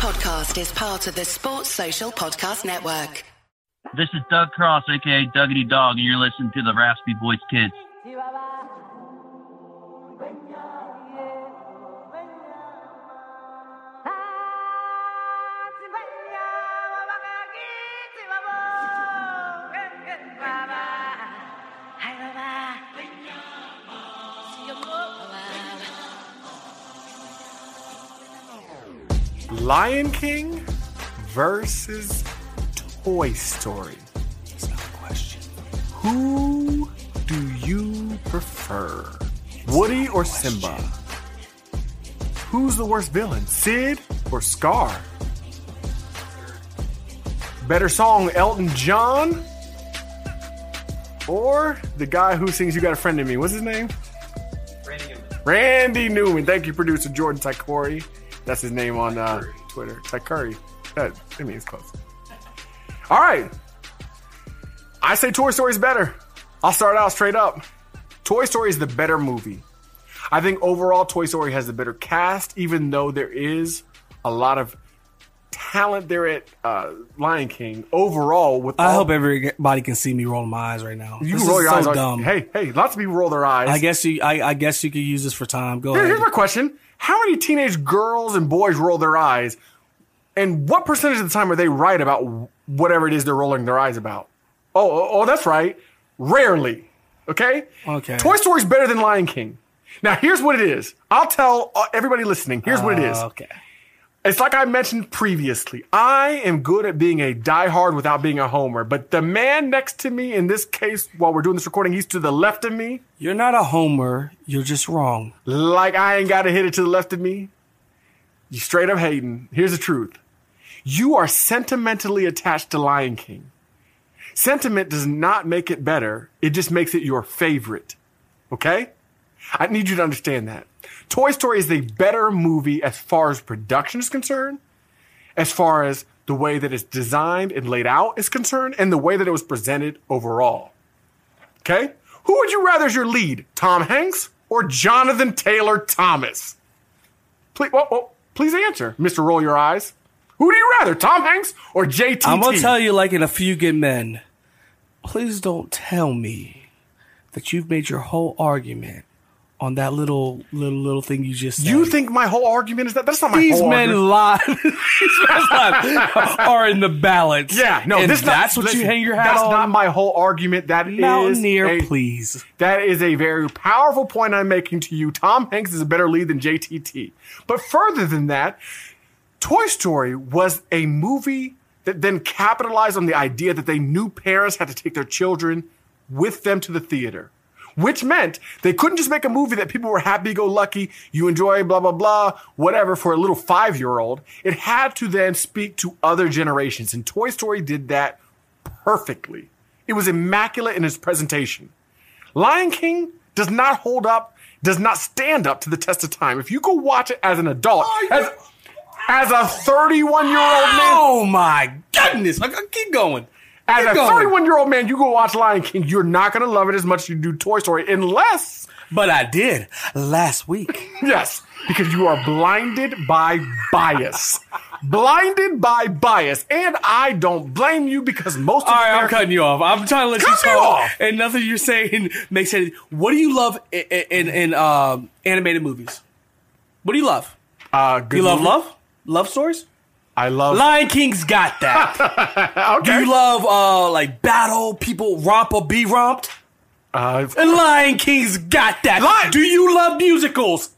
podcast is part of the Sports Social Podcast Network. This is Doug Cross, aka Duggity Dog, and you're listening to the Raspy Voice Kids. Lion King versus Toy Story. It's not a question. Who do you prefer? Woody or Simba? Who's the worst villain? Sid or Scar? Better song, Elton John? Or the guy who sings You Got a Friend in Me? What's his name? Randy Newman. Randy Newman. Thank you, producer Jordan Tykori. That's his name on uh, Twitter. Tykuri. That, I mean, it's close. All right. I say Toy Story is better. I'll start out straight up. Toy Story is the better movie. I think overall Toy Story has the better cast, even though there is a lot of talent there at uh, Lion King. Overall, with I all- hope everybody can see me rolling my eyes right now. you this roll your so eyes. dumb. Hey, hey, lots of people roll their eyes. I guess you. I, I guess you could use this for time. Go Here- ahead. here's my question: How many teenage girls and boys roll their eyes, and what percentage of the time are they right about whatever it is they're rolling their eyes about? Oh, oh, oh, that's right. Rarely. Okay. Okay. Toy Story's better than Lion King. Now, here's what it is. I'll tell uh, everybody listening. Here's what it is. Uh, Okay. It's like I mentioned previously. I am good at being a diehard without being a homer, but the man next to me in this case, while we're doing this recording, he's to the left of me. You're not a homer. You're just wrong. like I ain't got to hit it to the left of me. You straight up hating. Here's the truth. You are sentimentally attached to Lion King. Sentiment does not make it better. It just makes it your favorite. Okay? I need you to understand that. Toy Story is a better movie as far as production is concerned, as far as the way that it's designed and laid out is concerned, and the way that it was presented overall. Okay? Who would you rather as your lead, Tom Hanks or Jonathan Taylor Thomas? Please, please answer, Mr. Roll Your Eyes. Who do you rather, Tom Hanks or JTT? I'm gonna tell you, like in a few good men. Please don't tell me that you've made your whole argument on that little little little thing you just said. You think my whole argument is that? That's not my these whole men argument. lie? these men lie are in the balance. Yeah, no, this that's not, what you hang your hat That's on. not my whole argument. That is Mountaineer, a- please. That is a very powerful point I'm making to you. Tom Hanks is a better lead than JTT. But further than that, Toy Story was a movie that then capitalized on the idea that they knew parents had to take their children with them to the theater. Which meant they couldn't just make a movie that people were happy go lucky, you enjoy, blah, blah, blah, whatever, for a little five year old. It had to then speak to other generations. And Toy Story did that perfectly. It was immaculate in its presentation. Lion King does not hold up, does not stand up to the test of time. If you go watch it as an adult, as, as a 31 year old man, Oh my goodness! I I uh, keep going. As a 31 year old man, you go watch Lion King, you're not going to love it as much as you do Toy Story, unless, But I did last week. yes, because you are blinded by bias. blinded by bias. And I don't blame you because most of All right, I'm cutting you off. I'm trying to let Cut you talk, off! and nothing you're saying makes any. What do you love in in, in um, animated movies? What do you love? uh, good You love movie. love, love stories. I love. Lion King's got that. okay. Do you love uh like battle people romp or be romped? uh, And Lion King's got that. Lion- Do you love musicals?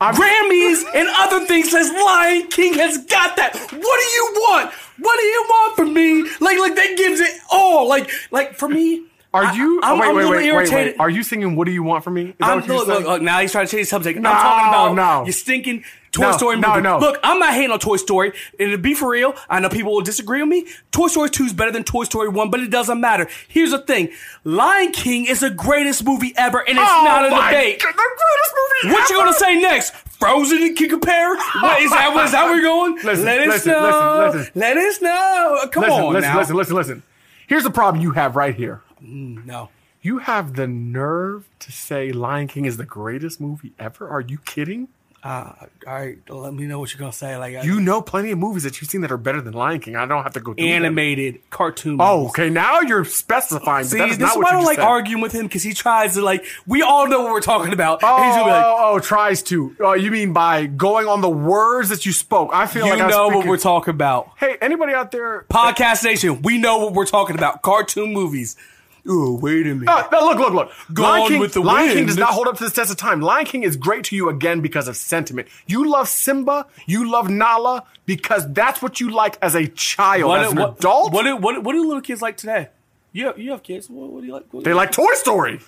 I'm- Grammys and other things says Lion King has got that. What do you want? What do you want from me? Like, like that gives it all. Like, like for me. Are you? I'm, oh, wait, I'm a wait, little wait, wait, irritated. wait. Are you singing? What do you want from me? Is that I'm, what you're look, look, saying? look, now he's trying to change the subject. No, I'm talking about no. your stinking Toy No, Story no, movie. no. Look, I'm not hating on Toy Story. And to be for real, I know people will disagree with me. Toy Story 2 is better than Toy Story 1, but it doesn't matter. Here's the thing. Lion King is the greatest movie ever, and it's Oh not a debate. God, the greatest movie What you gonna say next? Frozen can compare? What is that? What is that where we're going? Listen, Let us listen, know. listen, listen. Let us know. Come Listen, on listen, now. listen, listen, listen. Here's the problem you have right here. Mm, no. You have the nerve to say Lion King is the greatest movie ever? Are you kidding? Uh, all right, let me know what you're gonna say. Like You know plenty of movies that you've seen that are better than Lion King. I don't have to go through them. animated cartoon. Oh, movies. okay. Now you're specifying. See, this not is why I don't like said. arguing with him because he tries to like. We all know what we're talking about. Oh, and he's gonna be like, oh, oh, tries to. Oh, you mean by going on the words that you spoke? I feel you like I was know what we're talking about. Hey, anybody out there? Podcast Nation, we know what we're talking about. Cartoon movies. Oh, wait a minute. Uh, look, look, look. Gone Lion King, with the Lion King does not hold up to the test of time. Lion King is great to you again because of sentiment. You love Simba, you love Nala because that's what you like as a child. what, as an what, adult, what, do- what, what do little kids like today? You have, you have kids. What, what do you like? What- they like Toy Story.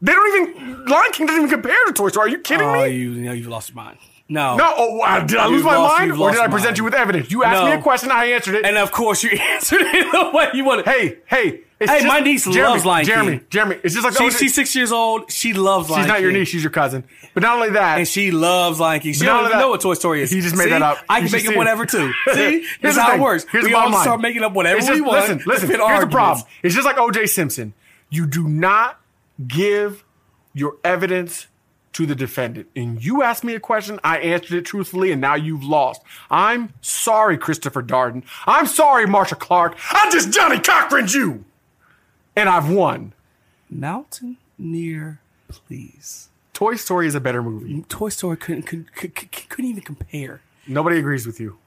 They don't even. Lion King doesn't even compare to Toy Story. Are you kidding Oh, me? you, you know, you've lost your mind. No. No, oh, wow. did I lose my lost- mind, or did I present mind. you with evidence? You asked me a question, I answered it. And of course, you answered it the way you wanted. hey, hey, it's Hey, my niece Jeremy, loves Lion Jeremy, King. Jeremy, it's just like She's, she's six years old. She loves she's Lion not your niece, she's your cousin. But not only that, And she loves Lion King. She don't even that- know what Toy Story is. He just made See? that up. I can make up it. whatever too. See, Here's that's how thing. it works. Here's we all start making up whatever we want. Listen, listen. Here's the problem. It's just like O.J. Simpson. You do not give your evidence to the defendant. And you asked me a question, I answered it truthfully, and now you've lost. I'm sorry, Christopher Darden. I'm sorry, Marcia Clark. I'm just Johnnie Cochran's you. And I've won. Mountaineer, please. Toy Story is a better movie. Toy Story couldn't couldn't, couldn't, even compare. Nobody agrees with you.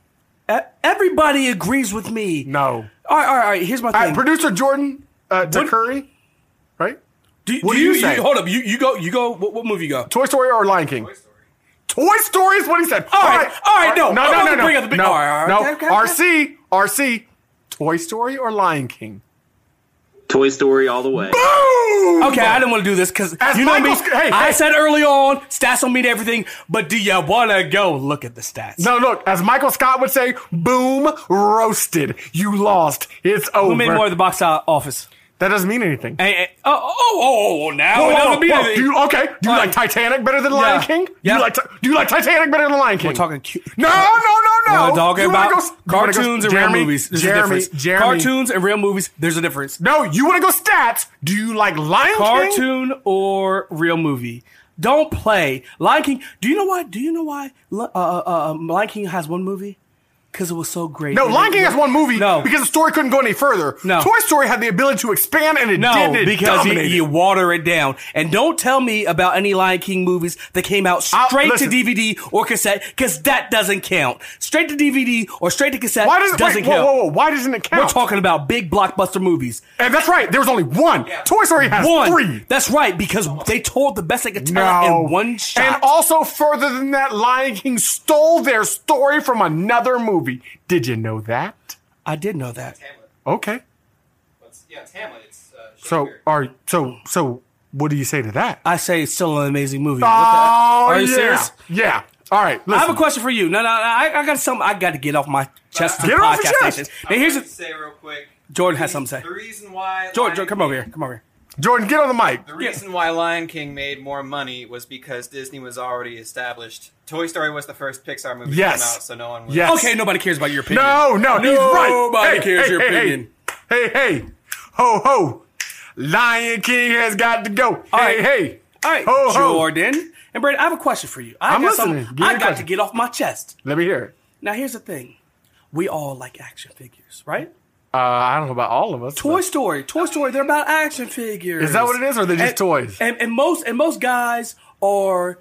Everybody agrees with me. No. All right, all right, all right. Here's my All right, thing. producer Jordan uh, Curry, right? Do, what do do you, you say? hold up? You you go you go. What, what movie you go? Toy Story or Lion King? Toy Story Toy Story is what he said. All right, all right, no, no, no, no, no, bring up the big- no, all right, all no. okay, okay, RC, RC, Toy Story or Lion King? Toy Story all the way. Boom! Okay, I didn't want to do this because you know Michael me. Sc- hey, I said early on, stats don't mean everything, but do you want to go look at the stats? No, look, as Michael Scott would say, boom, roasted. You lost. It's over. Who made more of the box office? That doesn't mean anything. Hey, hey, oh, oh, oh, oh, now Whoa, it doesn't mean whoa. anything. Do you, okay, do you All like. Titanic better than Lion Yeah. King? Do Yeah. you like Ti- Do you like Titanic better than Lion King? We're talking cute. No, no, no, no. We're talking You wanna about go- you wanna go- cartoons and Jeremy, real movies. There's Jeremy, a difference. Jeremy. Cartoons and real movies. There's a difference. No, you want to go stats. Do you like Lion King? Cartoon or real movie. Don't play Lion King. Do you know why? Do you know why Li- uh, uh, uh, Lion King has one movie? Because it was so great. No, And Lion King has one movie No. because the story couldn't go any further. No. Toy Story had the ability to expand and it No, did. It because you, you water it down. And don't tell me about any Lion King movies that came out straight to DVD or cassette, because that doesn't count. Straight to DVD or straight to cassette Why does, doesn't wait, count. whoa, whoa, Why doesn't it count? We're talking about big blockbuster movies. And that's right. There was only one. Toy Story has One. three. That's right, because they told the best they could tell No. in one shot. And also, further than that, Lion King stole their story from another movie. Did you know that? I did know that. Hamlet. Okay. It's, yeah, it's Hamlet. It's uh, So, are so so? What do you say to that? I say it's still an amazing movie. Oh, Are you yeah. serious? Yeah. All right. Listen. I have a question for you. No, no, no I, I got something. I got to get off my chest. to Get the it off your chest. station. I Now, here's wanted a, say real quick. Jordan the has reason- something to say. The reason why Jordan, Jordan, come over here. Come over here. Jordan, get on the mic. The reason why Lion King made more money was because Disney was already established. Toy Story was the first Pixar movie Yes. to come out, so no one was. Yes. Okay, nobody cares about your opinion. No, no, he's right. Nobody Hey, cares hey, your hey, opinion. Hey, hey, hey. ho, ho. Lion King has got to go. All hey, right. hey. All right, Ho, ho. Jordan and Brandon. I have a question for you. I I'm got listening. Give me I your got question. to get off my chest. Let me hear it. Now, here's the thing. We all like action figures, right? Uh, I don't know about all of us. Toy but- Story, Toy Story. They're about action figures. Is that what it is, or are they just And- toys? And, and most and most guys are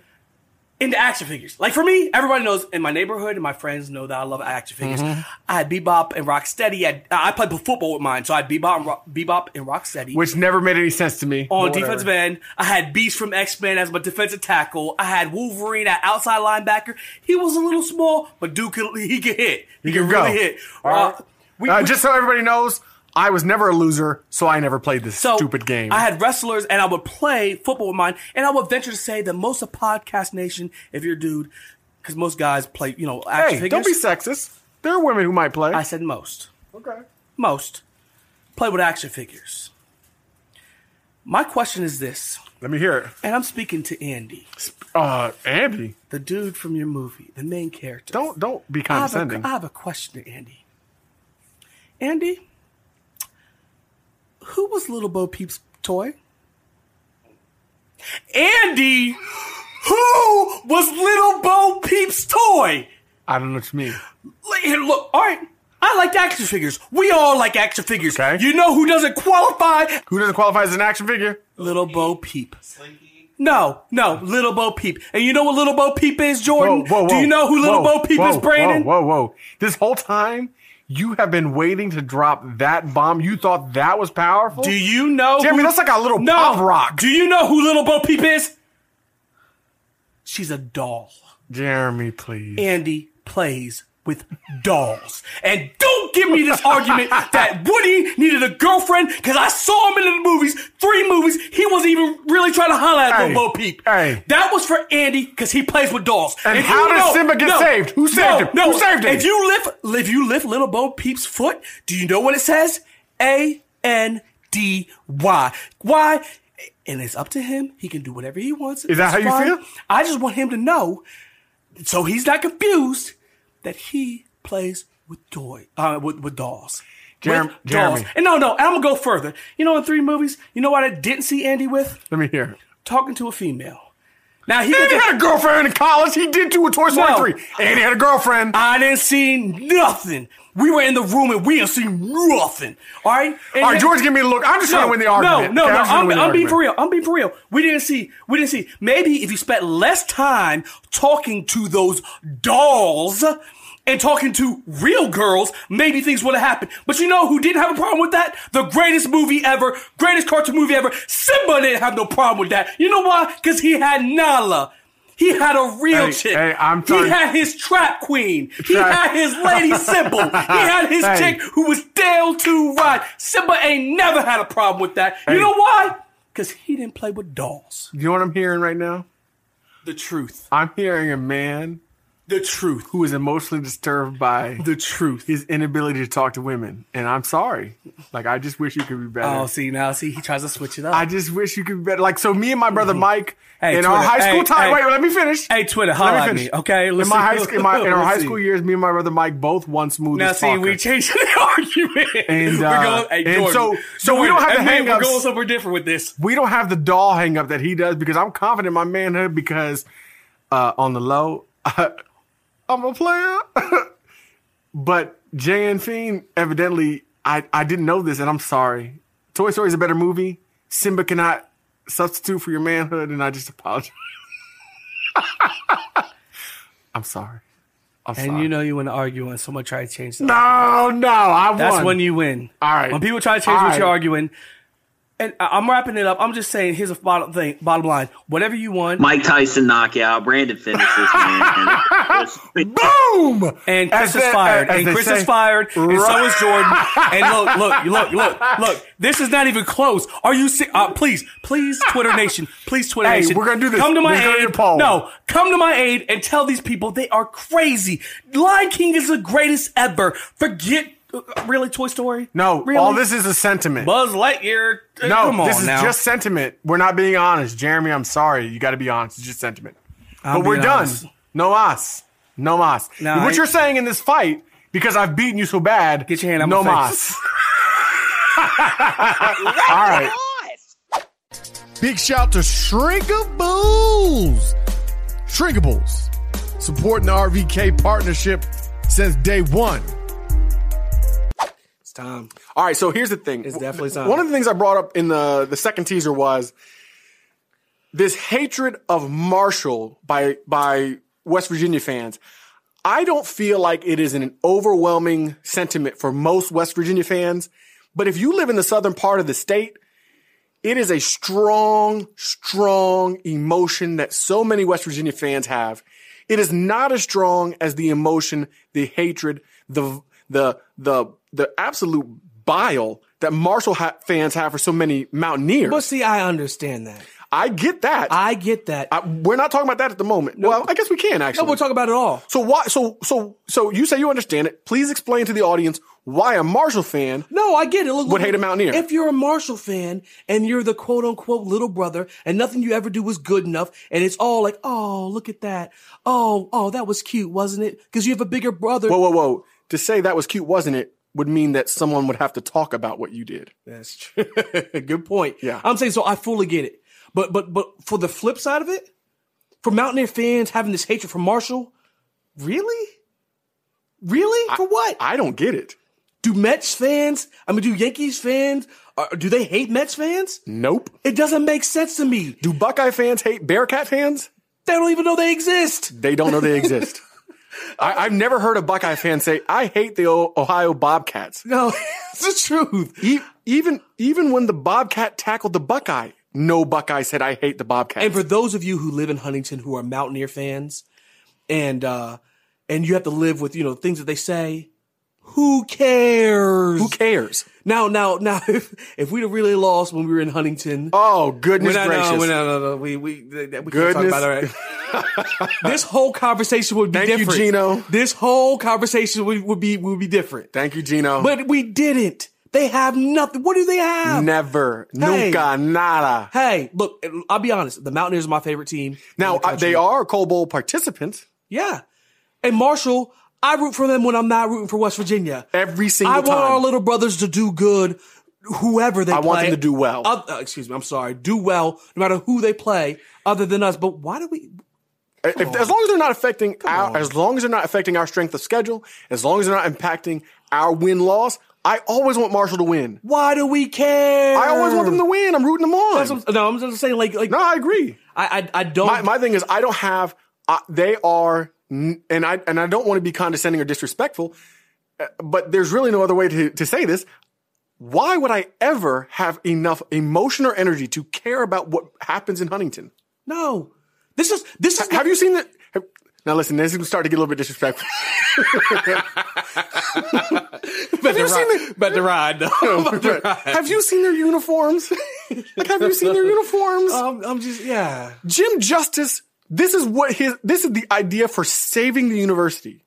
into action figures. Like for me, everybody knows in my neighborhood and my friends know that I love action figures. Mm-hmm. I had Bebop and Rocksteady. I, I played football with mine, so I had Bebop and, Rock, Bebop and Rocksteady. Which never made any sense to me. on but whatever. defensive end, I had Beast from X Men as my defensive tackle. I had Wolverine at outside linebacker. He was a little small, but dude could he could hit. He, He could can go. really hit. All right. We- Uh, we- just so everybody knows, I was never a loser, so I never played this So stupid game. I had wrestlers, and I would play football with mine. And I would venture to say that most of Podcast Nation, if you're a dude, because most guys play, you know, action hey, figures. don't be sexist. There are women who might play. I said most, okay. most play with action figures. My question is this, Let me hear it. and I'm speaking to Andy, Uh, Andy, the dude from your movie, the main character. don't don't be I have, a, condescending. I have a question to Andy. Andy, who was Little Bo Peep's toy? Andy, Who was Little Bo Peep's toy? I don't know what you mean. Here, look, all right. I like action figures. We all like action figures. Okay. You know who doesn't qualify? Who doesn't qualify as an action figure? Little Bo Peep. Slinky. No, no, Little Bo Peep. And you know what Little Bo Peep is, Jordan? Whoa, whoa, Do you know who Little Whoa, Bo Peep whoa, is, Brandon? Whoa, whoa, whoa. This whole time, you have been waiting to drop that bomb. You thought that was powerful? Do you know? Jeremy, who- that's like a little no. pop rock. Do you know who Little Bo Peep is? She's a doll. Jeremy, please. Andy plays with dolls. And don't give me this argument that Woody needed a girlfriend because I saw him in the movies, three movies. He wasn't even really trying to holler at Hey, Little Bo Peep. hey. That was for Andy because he plays with dolls. And If how you did Simba get saved? Who saved no, him? No, Who saved him? If you lift, if you lift Little Bo Peep's foot, do you know what it says? A N D Y. Why? And it's up to him. He can do whatever he wants. Is that It's how you feel? I just want him to know, so he's not confused, that he plays with toy, uh, with, with dolls. Jerem- with Jeremy. dolls. And no, no, I'm gonna go further. You know, in three movies, you know what I didn't see Andy with? Let me hear. Talking to a female. Now he Andy could had a girlfriend in college. He did too with Toy Story No. 3. Andy had a girlfriend. I didn't see nothing. We were in the room and we didn't see nothing. All right. And All right, George, give me a look. I'm just trying to win the argument. No, no, Okay, no. I'm just trying to I'm, I'm being for real. I'm being for real. We didn't see. We didn't see. Maybe if you spent less time talking to those dolls and talking to real girls, maybe things would have happened. But you know who didn't have a problem with that? The greatest movie ever, greatest cartoon movie ever. Simba didn't have no problem with that. You know why? Because he had Nala. He had a real Hey, chick. hey, I'm he had his trap queen. He had his lady Simba. He had his Hey. chick who was down to ride. Simba ain't never had a problem with that. Hey. You know why? Because he didn't play with dolls. You know what I'm hearing right now? The truth. I'm hearing a man The truth. who is emotionally disturbed by The truth. his inability to talk to women. And I'm sorry. Like, I just wish you could be better. Oh, see now, see he tries to switch it up. I just wish you could be better. Like, so me and my brother Mike Hey, in our high school Hey, time. hey. wait, let me finish. hey, Twitter, Let holla me at finish. me, okay? In my, high school, in, my, in our high see. school years, me and my brother Mike both won smooth Now, see, we talker. changed the argument. And, uh, going, and Jordan, so- so we don't have the admit We're going somewhere different with this. we don't have the doll hang up that he does because I'm confident in my manhood because uh, on the low, I'm a player. but Jay and Fiend, evidently, I, I didn't know this and I'm sorry. Toy Story is a better movie. Simba cannot substitute for your manhood, and I just apologize. I'm sorry. I'm And sorry. you know you want to argue when someone try to change that. no, no, I won. That's when you win. All right. When people try to change All what you're arguing, and I- I'm wrapping it up. I'm just saying, here's a bottom thing. Bottom line, whatever you want, Mike Tyson knockout. Brandon finishes, man. boom. and Chris As is fired, as and Chris say- is fired, and so is Jordan. And look, look, look, look, look. This is not even close. Are you? Se- uh, please, please, Twitter Nation, please, Twitter Hey, Nation. we're gonna do this. Come to my We're aid. a poll. No, come to my aid and tell these people they are crazy. Lion King is the greatest ever. Forget. Really, Toy Story? No, really? all this is a sentiment. Buzz Lightyear. uh, No, come on this is now. just sentiment. We're not being honest. Jeremy, I'm sorry. You got to be honest. It's just sentiment. I'm but we're being done. No mas. No mas. No, what I- you're saying in this fight, because I've beaten you so bad, Get your hand out no my mas. All right. Big shout to Shrinkables. Shrinkables, supporting the RVK partnership since day one. It's time. All right, so here's the thing. It's definitely time. One of the things I brought up in the the second teaser was this hatred of Marshall by by West Virginia fans. I don't feel like it is an overwhelming sentiment for most West Virginia fans, but if you live in the southern part of the state, it is a strong, strong emotion that so many West Virginia fans have. It is not as strong as the emotion, the hatred, the the the the absolute bile that Marshall ha- fans have for so many Mountaineers. But see, I understand that. I get that. I get that. I- we're not talking about that at the moment. Well, I guess we can actually. no, we'll talk about it all. so why? So so so you say you understand it? Please explain to the audience why a Marshall fan No, I get it. Look, Would look, hate a Mountaineer. If you're a Marshall fan and you're the quote unquote little brother and nothing you ever do was good enough and it's all like, oh, look at that. Oh, oh, that was cute, wasn't it? Because you have a bigger brother. Whoa, whoa, whoa. To say that was cute, wasn't it? Would mean that someone would have to talk about what you did. That's true. good point. Yeah. I'm saying so. I fully get it. But but but for the flip side of it, for Mountaineer fans having this hatred for Marshall? Really? Really? For what? I don't get it. do Mets fans, I mean, do Yankees fans, uh, do they hate Mets fans? Nope. It doesn't make sense to me. Do Buckeye fans hate Bearcat fans? They don't even know they exist. They don't know they exist. I, I've never heard a Buckeye fan say, I hate the Ohio Bobcats. No, it's the truth. E- even, even when the Bobcat tackled the Buckeye, no Buckeye said, I hate the Bobcats. And for those of you who live in Huntington who are Mountaineer fans, and uh, and you have to live with you know things that they say, who cares? Who cares? Now, now, now, if, if we'd have really lost when we were in Huntington, Oh, goodness no, gracious. no, no, no, no, we we we can't talk about it. Right? this whole conversation would be different. Thank you. Gino. This whole conversation would, would be would be different. Thank you, Gino. But we didn't. They have nothing. What do they have? Never. Hey. Nunca. Nada. Hey, look, I'll be honest. The Mountaineers are my favorite team. Now, the uh, they are Cold Bowl participants Yeah. And Marshall, I root for them when I'm not rooting for West Virginia. every single time. I want our little brothers to do good, whoever they play. I play. want them to do well. Uh, excuse me, I'm sorry. Do well, no matter who they play, other than us. But why do we? If- as long as they're not affecting our, on. as long as they're not affecting our strength of schedule, as long as they're not impacting our win loss, I always want Marshall to win. Why do we care? I always want them to win. I'm rooting them on. No, I'm just saying, like, like no, I agree. I, I, I don't. My, my thing is, I don't have. Uh, they are, and I and I don't want to be condescending or disrespectful, uh, but there's really no other way to to say this. Why would I ever have enough emotion or energy to care about what happens in Huntington? no, this is this is. Have you seen the? Now listen, this is going to start to get a little bit disrespectful. better you seen ride, better ride, though. Better ride. have you seen their uniforms? like, have you seen their uniforms? Um, I'm just yeah. Jim Justice, this is what his, this is the idea for saving the university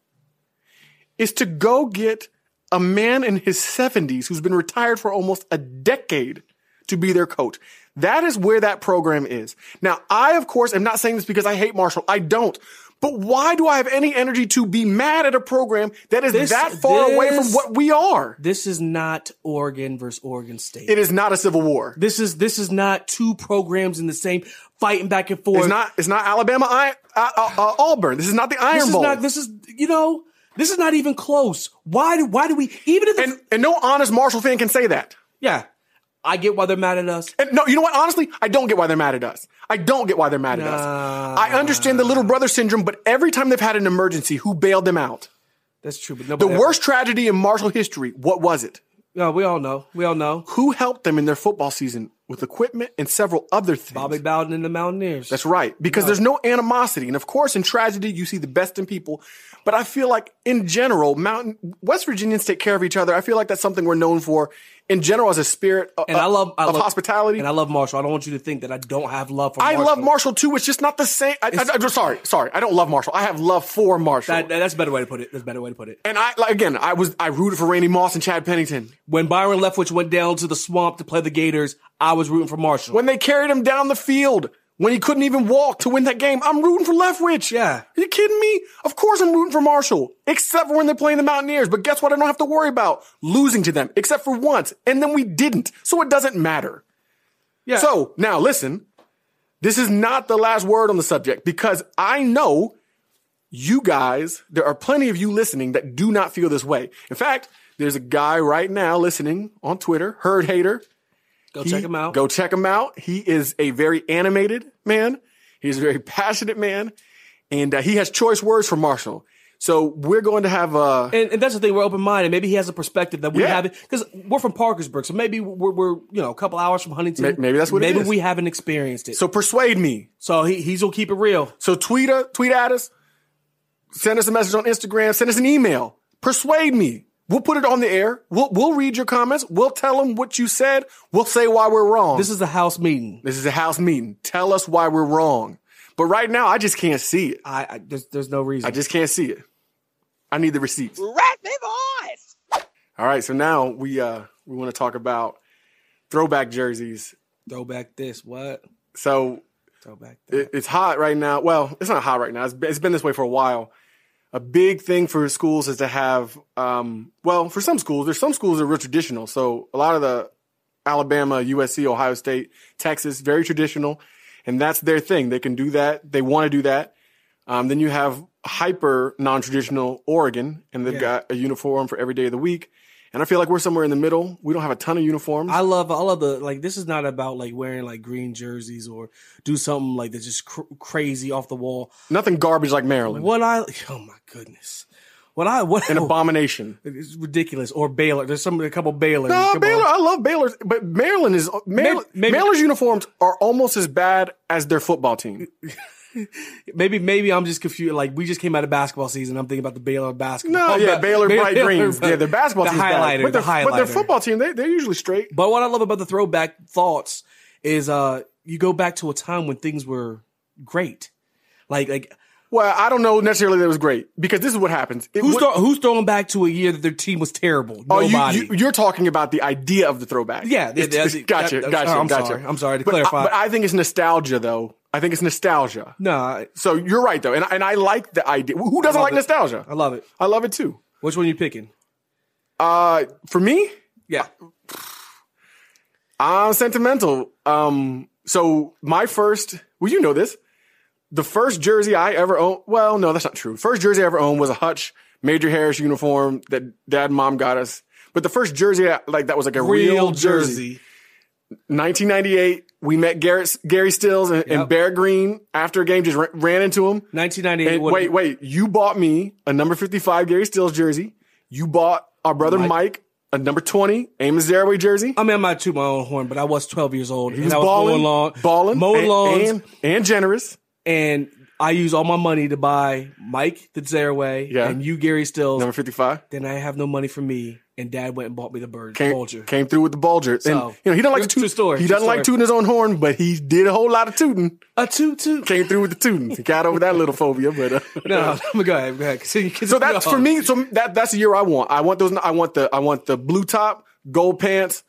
is to go get a man in his 70s who's been retired for almost a decade to be their coach. That is where that program is. Now, I, of course, am not saying this because I hate Marshall. I don't. But why do I have any energy to be mad at a program that is This- that far away from what we are? This is not Oregon versus Oregon State. It is not a civil war. This is this is not two programs in the same fighting back and forth. It's not. It's not Alabama. I, uh, uh, Auburn. This is not the Iron This is Bowl. not. This is you know. This is not even close. Why do why do we even if the, and and no honest Marshall fan can say that. yeah, I get why they're mad at us. And no, you know what? Honestly, I don't get why they're mad at us. I don't get why they're mad at us. I understand the little brother syndrome, but every time they've had an emergency, who bailed them out? That's true. But The nobody worst tragedy in Marshall history, what was it? No, we all know. We all know. Who helped them in their football season with equipment and several other things? Bobby Bowden and the Mountaineers. That's right. Because there's no animosity. And of course, in tragedy, you see the best in people. But I feel like in general, Mountain West Virginians take care of each other. I feel like that's something we're known for in general as a spirit of, and I love I of love, hospitality. And I love Marshall. I don't want you to think that I don't have love for Marshall. I love Marshall too. It's just not the same. I, I, am sorry, sorry. I don't love Marshall. I have love for Marshall. That, that's a better way to put it. That's a better way to put it. and I like again, I was I rooted for Randy Moss and Chad Pennington When Byron Leftwich went down to the swamp to play the Gators, I was rooting for Marshall. when they carried him down the field when he couldn't even walk to win that game. I'm rooting for Leftwich. Yeah. Are you kidding me? Of course I'm rooting for Marshall, except for when they're playing the Mountaineers. But guess what? I don't have to worry about losing to them, except for once, and then we didn't, so it doesn't matter. yeah. So now listen, this is not the last word on the subject because I know you guys, there are plenty of you listening that do not feel this way. In fact, there's a guy right now listening on Twitter, Herd Hater. Go He- check him out. Go check him out. He is a very animated man. He's a very passionate man, and uh, he has choice words for Marshall. So we're going to have uh, And, and that's the thing. We're open minded. Maybe he has a perspective that we Yeah. haven't because we're from Parkersburg. So maybe we're, we're you know a couple hours from Huntington. May- maybe that's what it Maybe we haven't experienced it. So, persuade me. so he, he's gonna keep it real. So tweet us, tweet at us, send us a message on Instagram, send us an email. Persuade me. We'll put it on the air. We'll we'll read your comments. We'll tell them what you said. We'll say why we're wrong. This is a house meeting. this is a house meeting. Tell us why we're wrong. But right now, I just can't see it. I, I there's, there's no reason. I just can't see it. I need the receipts. Rat me boys. All right, so now we uh we want to talk about throwback jerseys. throw back this. What? So Throw back that. it, it's hot right now. Well, it's not hot right now. It's been, it's been this way for a while. A big thing for schools is to have, um, well, for some schools, there's some schools that are real traditional. So a lot of the Alabama, USC, Ohio State, Texas, very traditional. and that's their thing. They can do that. They want to do that. Um, then you have hyper non-traditional Oregon, and they've got a uniform for every day of the week. And I feel like we're somewhere in the middle. We don't have a ton of uniforms. I love, I love the like. This is not about like wearing like green jerseys or do something like that's just cr- crazy off the wall. Nothing garbage like Maryland. What I, oh my goodness, what I what An abomination. It's ridiculous. Or Baylor. There's some a couple Baylor. No, Baylor. I love Baylor, but Maryland is Maryland, maybe- Baylor's uniforms are almost as bad as their football team. Maybe maybe I'm just confused. Like we just came out of basketball season. I'm thinking about the Baylor basketball. No, yeah, Baylor bright greens. Yeah, their basketball the team's bad. highlighter, but the their, but their football team, they they're usually straight. But what I love about the throwback thoughts is uh you go back to a time when things were great. Like like Well, I don't know necessarily that it was great because this is what happens. It who's throw, who's throwing back to a year that their team was terrible? Oh, you, Nobody. you, you're talking about the idea of the throwback. Yeah, yeah, It's- yeah, gotcha, that- gotcha, I'm gotcha. sorry. I'm sorry to but, clarify. I, but I think it's nostalgia, though. I think it's nostalgia. no, I, So you're right, though, and and I like the idea. Who doesn't like it. nostalgia? I love it. I love it too. Which one you picking? Uh, for me, Yeah, I'm sentimental. Um, so my first, well, you know this. The first jersey I ever owned, well, no, that's not true. First jersey I ever owned was a Hutch Major Harris uniform that dad and mom got us. But the first jersey, I- like that was like a real, jersey. 1998, we met Garrett, Gary Stills and, and Bear Green after a game, just ra- ran into him. 1998. And wait, wait, you bought me a number 55 Gary Stills jersey. You bought our brother Mike, a number 20 Amos Zereoué jersey. I mean, I might toot my own horn, but I was 12 years old He and was I was balling, mowing lawn, balling, mowing and, lawns, and, and generous. and I use all my money to buy Mike the Zereoué Yeah. and you Gary Stills. Number 55. Then I have no money for me, and Dad went and bought me the bird Came, Bulger. came through with the Bulger. So, and, you know, he doesn't like to toot. story, He doesn't like tooting his own horn, but he did a whole lot of tooting. A toot toot. Came through with the tooting. He got over that little phobia, but uh, No, no, go ahead, go ahead. Continue, So that's for me. So that that's the year I want. I want those. I want the. I want the blue top, gold pants,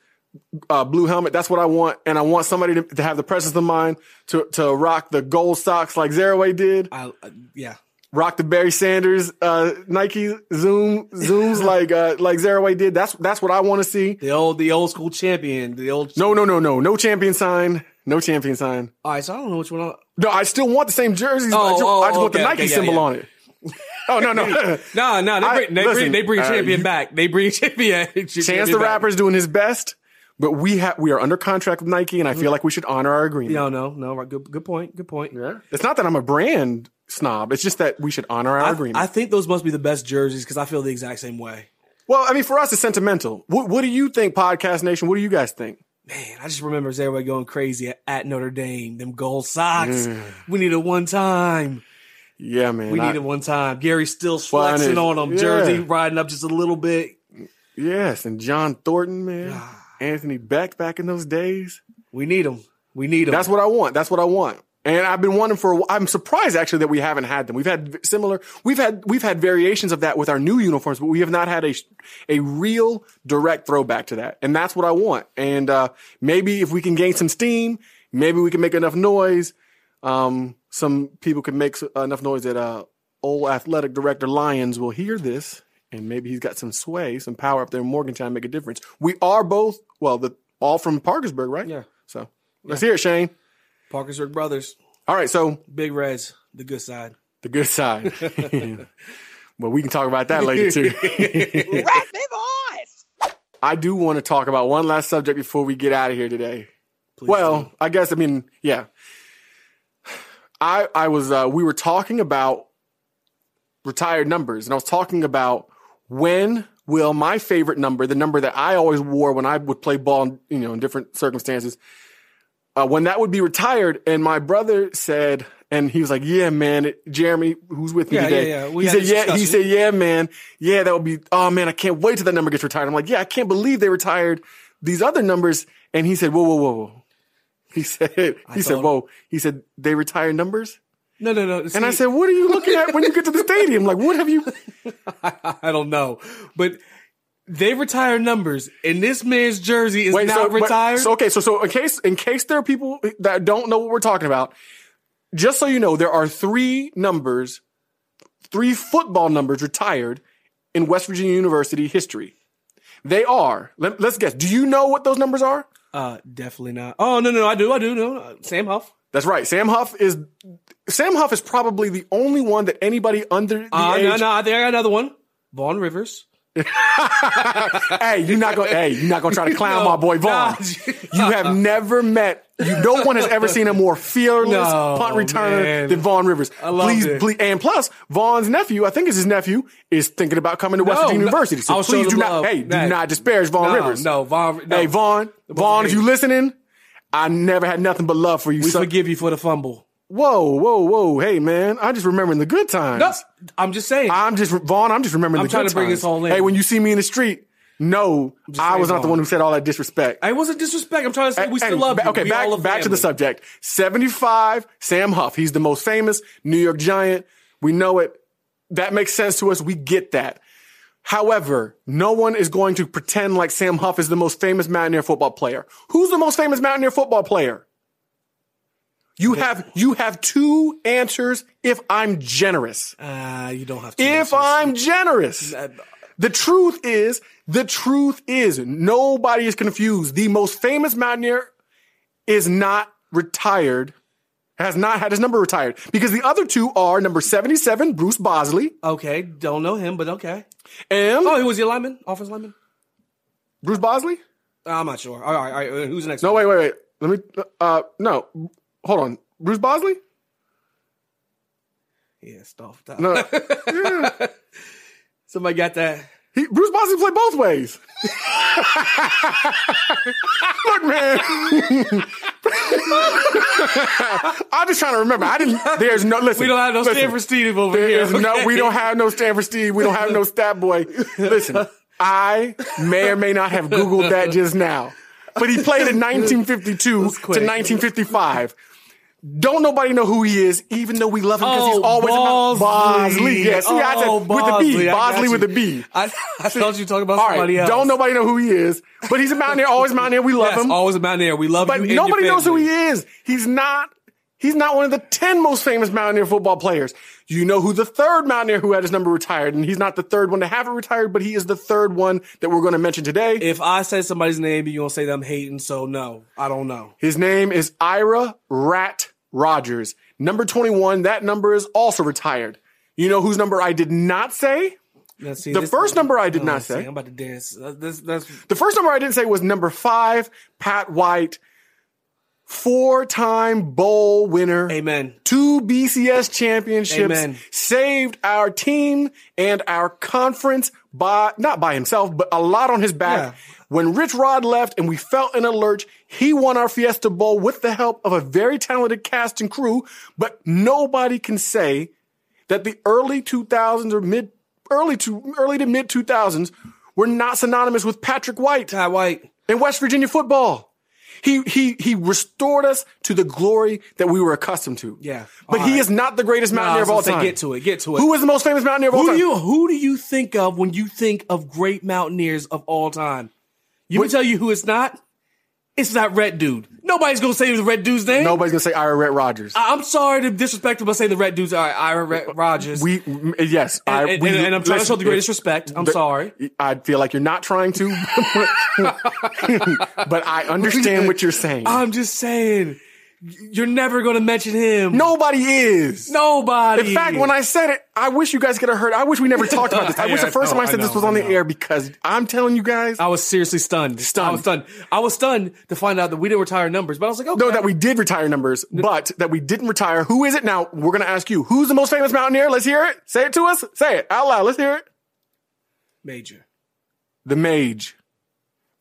uh, blue helmet. That's what I want, and I want somebody to, to have the presence of mind to to rock the gold socks like Zereoué did. I, uh, yeah. Rock the Barry Sanders uh, Nike Zoom Zooms like uh, like Zereoué did. That's that's what I want to see. The old, the old school champion. The old. No, no, no, no, no champion sign. No champion sign. All right, so I don't know which one. I, No, I still want the same jerseys. I Oh, just, oh, I just want the Nike okay, yeah, symbol yeah. on it. Oh no, no. no, no, they I- bring, they listen, bring, they bring uh, champion you- back. They bring champion. Chance champion the back. Rapper's doing his best, but we have we are under contract with Nike, and I feel like we should honor our agreement. No, no, no. Good, good point. Good point. Yeah. It's not that I'm a brand snob. It's just that we should honor our I, agreement. I think those must be the best jerseys because I feel the exact same way. well, I mean, for us, it's sentimental. What, what do you think, Podcast Nation? What do you guys think? Man, I just remember everybody going crazy at, at Notre Dame. Them gold socks. We need it one time. Yeah, man. We I- need it one time. Gary still flexing it- on them. yeah. Jersey riding up just a little bit. Yes, and John Thornton, man. Ah. Anthony Becht back in those days. We need them. We need them. That's what I want. That's what I want. And I've been wanting for. I'm surprised actually that we haven't had them. We've had similar. We've had we've had variations of that with our new uniforms, but we have not had a a real direct throwback to that. And that's what I want. And uh, maybe if we can gain some steam, maybe we can make enough noise. Um, some people can make enough noise that uh, old athletic director Lyons will hear this, and maybe he's got some sway, some power up there in Morgantown, make a difference. We are both well, the all from Parkersburg, right? Yeah. So let's hear it, Shane. Parkersburg Brothers. All right, so Big Reds. The good side. the good side. but we can talk about that later too. I do want to talk about one last subject before we get out of here today. Please well, do. I guess I mean, yeah. I I was uh we were talking about retired numbers and I was talking about when will my favorite number, the number that I always wore when I would play ball, you know, in different circumstances, uh, when that would be retired. And my brother said, and he was like, "Yeah, man, it, Jeremy, who's with me Yeah, today?" yeah, yeah. He said, "Yeah." He said, "Yeah, man, yeah, that would be. Oh man, I can't wait till that number gets retired." I'm like, "Yeah, I can't believe they retired these other numbers." And he said, "Whoa, whoa, whoa, whoa." He said, "He said, whoa." He said, "They retire numbers." No, no, no. And I said, "What are you looking at when you get to the stadium? Like, what have you?" I don't know. But they retire numbers, and this man's jersey is not but- retired. so okay, so so in case in case there are people that don't know what we're talking about, just so you know, there are three numbers, three football numbers retired in West Virginia University history. They are. Let, us guess. Do you know what those numbers are? uh, definitely not. Oh no, no, no, I do, I do. No, uh, Sam Huff. That's right. Sam Huff is Sam Huff is probably the only one that anybody under the Uh, age. no, no, I think I got another one. Vaughn Rivers. Hey, you're not gonna. hey, you're not gonna try to clown No, my boy Vaughn. nah. you have never met. You, no one has ever seen a more fearless No, punt returner man. than Vaughn Rivers. I loved please, it. please, and plus, Vaughn's nephew, I think it's his nephew, is thinking about coming to West Virginia no, University. So please do not. love. Hey, do not disparage Vaughn No, Rivers. no, Vaughn. No. Hey, Vaughn, Vaughn, if you listening, I never had nothing but love for you. we son. forgive you for the fumble. Whoa, whoa, whoa! Hey, man, I'm just remembering the good times. No, I'm just saying. I'm just Vaughn. I'm just remembering I'm the trying good to bring times. us all in. Hey, when you see me in the street, no, I was not the one who said all that disrespect. I wasn't disrespect. I'm trying to say we still love ba- you. Okay, back, back to the subject. 75, Sam Huff. He's the most famous New York Giant. We know it. That makes sense to us. We get that. However, no one is going to pretend like Sam Huff is the most famous Mountaineer football player. Who's the most famous Mountaineer football player? You have you have two answers if I'm generous. Uh, you don't have to. If I'm generous. The truth is, the truth is, nobody is confused. The most famous Mountaineer is not retired, has not had his number retired because the other two are number 77, Bruce Bosley, Okay, don't know him, but okay. and Oh, he was your lineman, offense lineman. Bruce Bosley? I'm not sure. All right, all right. uh, Who's the next? No, one? wait, wait, wait. Let me, uh, no, hold on. Bruce Bosley? Yeah, stuff. No. Yeah. Somebody got that. He, Bruce Bosley played both ways. Look, man. I'm just trying to remember. I didn't. There's no. Listen. We don't have no listen. Stanford Steve over There here. is no. We don't have no Stanford Steve. We don't have no Stat Boy. Listen. I may or may not have Googled that just now, but he played in 1952 to 1955. Don't nobody know who he is, even though we love him because he's Oh, always about Bosley. Bosley. Yeah, see, I said Oh, with the oh, B. Bosley. I got Bosley with the B. I, I thought you were talking about All somebody right, else. don't nobody know who he is, but he's a mountaineer, always a mountaineer. We love Yes, him, always a mountaineer. We love him. but you. and nobody knows who he is. He's not. He's not one of the ten most famous mountaineer football players. You know who the third mountaineer who had his number retired, and he's not the third one to have it retired, but he is the third one that we're going to mention today. If I say somebody's name, you're gonna say them hating. So no, I don't know. His name is Ira Rat Rodgers, number twenty-one. That number is also retired. You know whose number I did not say? Let's see, The first number I did Oh, not see, say. I'm about to dance. Uh, that's The first number I didn't say was number five, Pat White, four-time bowl winner. amen. two BCS championships, Amen. saved our team and our conference by not by himself, but a lot on his back. Yeah. When Rich Rod left and we felt in a lurch, he won our Fiesta Bowl with the help of a very talented cast and crew. But nobody can say that the early 2000s or mid early to early to mid 2000s were not synonymous with Patrick White Ty White. in West Virginia football. He he he restored us to the glory that we were accustomed to. Yeah. But All he is not the greatest No, mountaineer was of all say, time. get to it, get to it. Who is the most famous mountaineer of all Who time? do you who do you think of when you think of great mountaineers of all time? You can tell you who it's not. It's that red dude. Nobody's gonna say the red dude's name. Nobody's gonna say Ira Red Rodgers. I- I'm sorry to disrespect him by saying the red dude's right, Ira Red uh, Rodgers. we yes, and, I, and- we, and- and I'm trying to show the greatest respect. I'm sorry. I feel like you're not trying to, but I understand what you're saying. I'm just saying, you're never gonna mention him. Nobody is. nobody. In fact, when I said it, I wish you guys could have heard. I wish we never talked about this. I wish the first I time I said I this was on the air because I'm telling you guys, I was seriously stunned. Stunned. I was stunned. I was stunned to find out that we didn't retire numbers, but I was like, okay. No, that we did retire numbers, but that we didn't retire. Who is it now? We're going to ask you. Who's the most famous mountaineer? Let's hear it. Say it to us. Say it out loud. Let's hear it. Major. The Mage.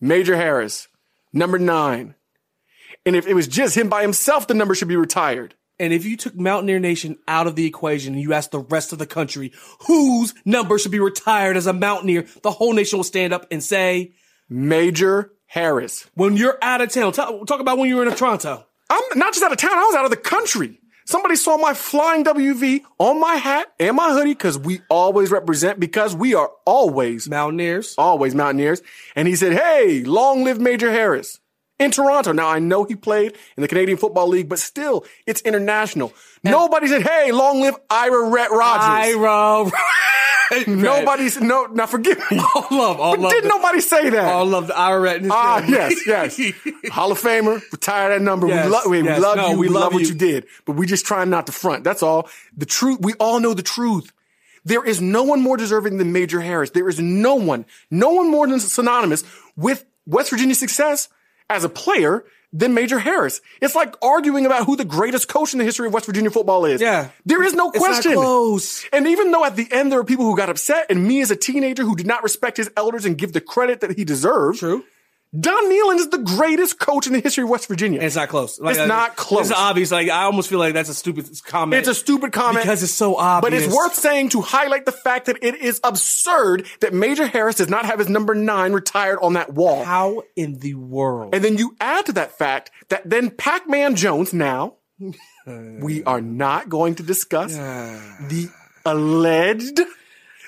Major Harris. Number nine. And if it was just him by himself, the number should be retired. And if you took Mountaineer Nation out of the equation and you asked the rest of the country whose number should be retired as a Mountaineer, the whole nation will stand up and say, Major Harris. when you're out of town, talk, talk about when you were in Toronto. I'm not just out of town. I was out of the country. Somebody saw my flying WV on my hat and my hoodie because we always represent because we are always Mountaineers. always Mountaineers. And he said, Hey, long live Major Harris in Toronto. Now, I know he played in the Canadian Football League, but still, it's international. Nobody said, Hey, long live Ira Rhett Rodgers. Ira. Nobody's no. Now forgive me. All love, all But love. did the- nobody say that? All love the Ira Ah, yes, yes. Hall of Famer, retire that number. Yes, we, lo- we yes. love No, you. we love what you. you did, but we just trying not to front. That's all. The truth. We all know the truth. There is no one more deserving than Major Harris. There is no one, no one more than synonymous with West Virginia's success as a player than Major Harris. It's like arguing about who the greatest coach in the history of West Virginia football is. Yeah. There is no It's not question. close. And even though at the end there were people who got upset, and me as a teenager who did not respect his elders and give the credit that he deserved, True. Don Nehlen is the greatest coach in the history of West Virginia. And it's not close. It's uh, not close. It's obvious. Like I almost feel like that's a stupid comment. It's a stupid comment because it's so obvious. But it's worth saying to highlight the fact that it is absurd that Major Harris does not have his number nine retired on that wall. How in the world? And then you add to that fact that then Pac-Man Jones now, we are not going to discuss the alleged,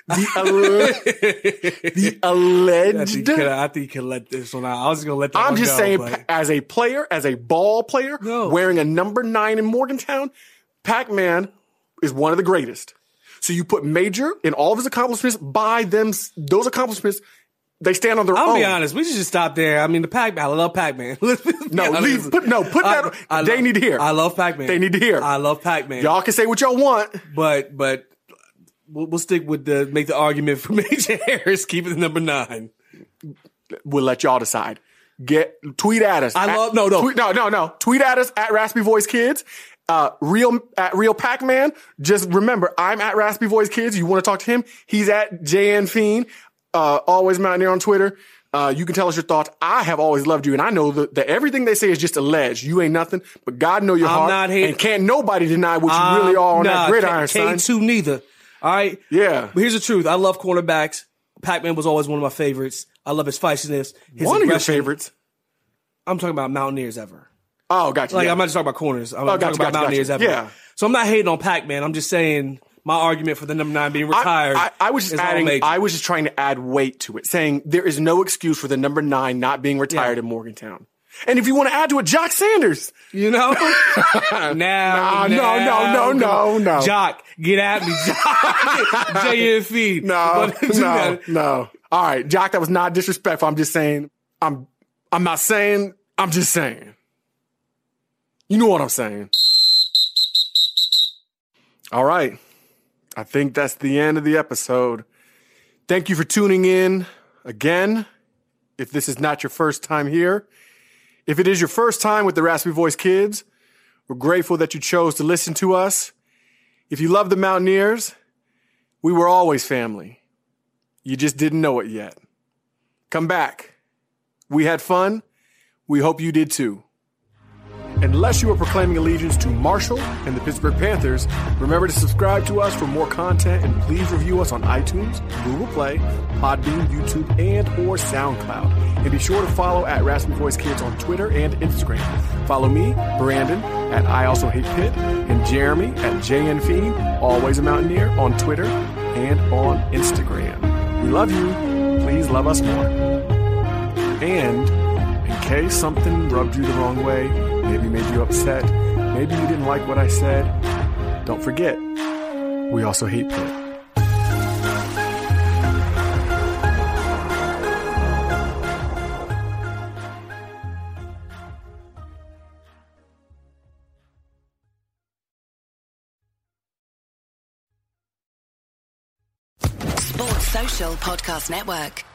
the, alle- the I alleged. think, you could- I think you can let this one out. I was gonna let that. I'm one just go, saying, but- as a player, as a ball player, No. wearing a number nine in Morgantown, Pac-Man is one of the greatest. So you put Major in all of his accomplishments by them, those accomplishments, they stand on their own. I'll be honest. We should just stop there. I mean, the Pac-Man. I love Pac-Man. No, leave, put, no, put that, they need to hear. I love Pac-Man. They need to hear. I love Pac-Man. Y'all can say what y'all want. but but we'll, we'll stick with the make the argument for Major Harris keeping the number nine. We'll let y'all decide. Get tweet at us. I At- love- no, no. tweet, no, no, no. Tweet at us at Raspy Voice Kids. Uh, real at real Pac Man. Just remember, I'm at Raspy Voice Kids. You want to talk to him? He's at JN Pheen. Uh, always Mountaineer on Twitter. Uh, you can tell us your thoughts. I have always loved you, and I know that, that everything they say is just alleged. You ain't nothing, but God know your I'm heart, not here- and can't nobody deny what you really Um, are on nah, that gridiron, son. K2 neither. All right. Yeah. But here's the truth. I love cornerbacks. Pac-Man was always one of my favorites. I love his feistiness. His One of your favorites. I'm talking about Mountaineers ever. Oh, gotcha. Like yeah. I'm not just talking about corners. I'm Oh, talking gotcha, about gotcha, Mountaineers gotcha. ever. Yeah. So I'm not hating on Pac-Man. I'm just saying my argument for the number nine being retired. I, I, I was just adding. I was just trying to add weight to it, saying there is no excuse for the number nine not being retired Yeah. in Morgantown. And if you want to add to it, Jock Sanders. You know? now, Nah, no, now, no, no, no, no. Jock, get at me, Jock. JFE. No, no, no. All right, Jock, that was not disrespectful. I'm just saying. I'm. I'm not saying. I'm just saying. You know what I'm saying. All right. I think that's the end of the episode. Thank you for tuning in again. If this is not your first time here, if it is your first time with the Raspy Voice Kids, we're grateful that you chose to listen to us. If you love the Mountaineers, we were always family. You just didn't know it yet. Come back. We had fun. We hope you did too. Unless you are proclaiming allegiance to Marshall and the Pittsburgh Panthers, remember to subscribe to us for more content and please review us on iTunes, Google Play, Podbean, YouTube, and or SoundCloud. And be sure to follow at Raspy Voice Kids on Twitter and Instagram. Follow me, Brandon, at I Also Hate Pitt, and Jeremy at JN always a Mountaineer, on Twitter and on Instagram. We love you. Please love us more. And in case something rubbed you the wrong way, maybe made you upset, maybe you didn't like what I said, don't forget, we also hate Social Podcast Network.